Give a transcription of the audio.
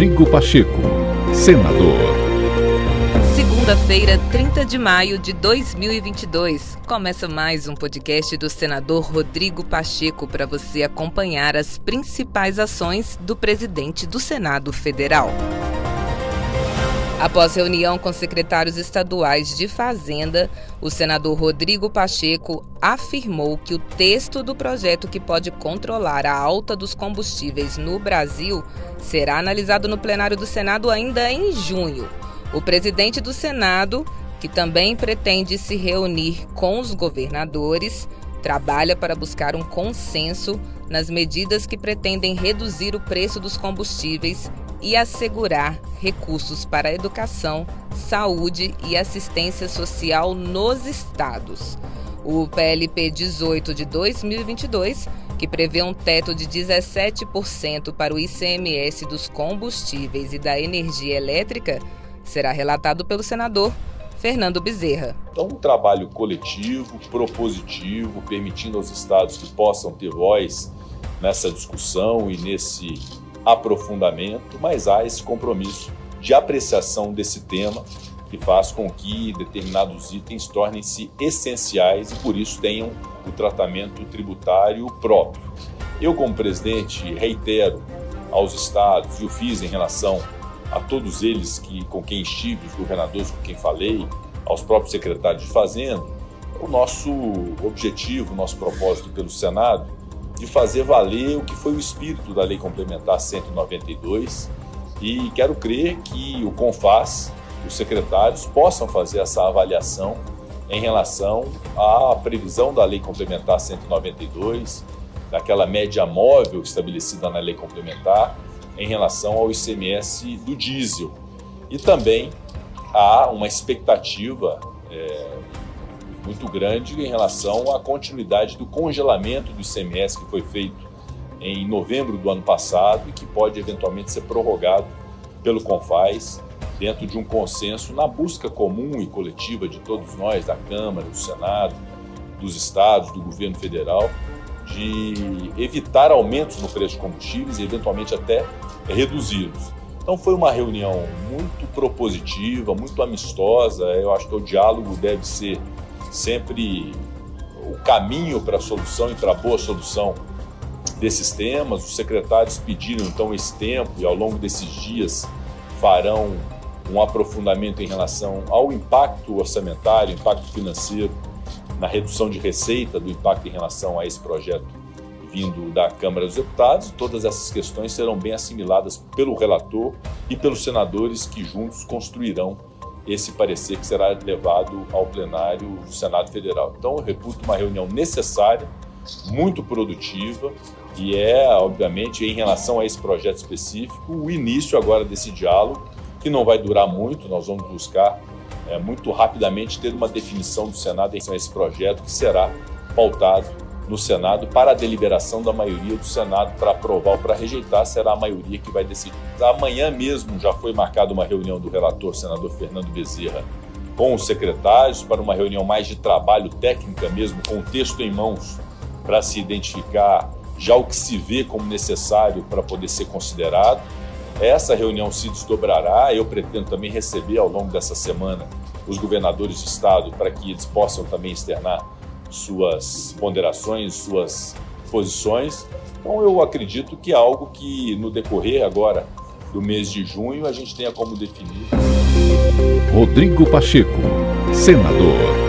Rodrigo Pacheco, senador. Segunda-feira, 30 de maio de 2022. Começa mais um podcast do senador Rodrigo Pacheco para você acompanhar as principais ações do presidente do Senado Federal. Após reunião com secretários estaduais de Fazenda, o senador Rodrigo Pacheco afirmou que o texto do projeto que pode controlar a alta dos combustíveis no Brasil será analisado no plenário do Senado ainda em junho. O presidente do Senado, que também pretende se reunir com os governadores, trabalha para buscar um consenso nas medidas que pretendem reduzir o preço dos combustíveis e assegurar recursos para a educação, saúde e assistência social nos estados. O PLP 18 de 2022, que prevê um teto de 17% para o ICMS dos combustíveis e da energia elétrica, será relatado pelo senador Fernando Bezerra. Então, um trabalho coletivo, propositivo, permitindo aos estados que possam ter voz nessa discussão e nesse aprofundamento, mas há esse compromisso de apreciação desse tema que faz com que determinados itens tornem-se essenciais e por isso tenham o tratamento tributário próprio. Eu, como presidente, reitero aos estados e o fiz em relação a todos eles que com quem estive, os governadores com quem falei, aos próprios secretários de Fazenda, o nosso objetivo, o nosso propósito pelo Senado de fazer valer o que foi o espírito da Lei Complementar 192 e quero crer que o CONFAS, os secretários, possam fazer essa avaliação em relação à previsão da Lei Complementar 192, daquela média móvel estabelecida na Lei Complementar em relação ao ICMS do diesel. E também há uma expectativa é, muito grande em relação à continuidade do congelamento do ICMS que foi feito em novembro do ano passado e que pode eventualmente ser prorrogado pelo CONFAS dentro de um consenso na busca comum e coletiva de todos nós, da Câmara, do Senado, dos estados, do governo federal, de evitar aumentos no preço de combustíveis e eventualmente até reduzi-los. Então foi uma reunião muito propositiva, muito amistosa. Eu acho que o diálogo deve ser sempre o caminho para a solução e para a boa solução desses temas. Os secretários pediram então esse tempo e ao longo desses dias farão um aprofundamento em relação ao impacto orçamentário, impacto financeiro na redução de receita, do impacto em relação a esse projeto vindo da Câmara dos Deputados. Todas essas questões serão bem assimiladas pelo relator e pelos senadores que juntos construirão esse parecer que será levado ao plenário do Senado Federal. Então, eu reputo uma reunião necessária, muito produtiva, e é, obviamente, em relação a esse projeto específico, o início agora desse diálogo, que não vai durar muito, nós vamos buscar é, muito rapidamente ter uma definição do Senado em relação a esse projeto, que será pautado no Senado para a deliberação da maioria do Senado para aprovar ou para rejeitar, será a maioria que vai decidir. Amanhã mesmo já foi marcada uma reunião do relator, senador Fernando Bezerra, com os secretários para uma reunião mais de trabalho técnica mesmo, com o texto em mãos, para se identificar já o que se vê como necessário para poder ser considerado. Essa reunião se desdobrará. Eu pretendo também receber ao longo dessa semana os governadores de estado para que eles possam também externar suas ponderações, suas posições. Então eu acredito que é algo que no decorrer agora do mês de junho a gente tenha como definir. Rodrigo Pacheco, senador.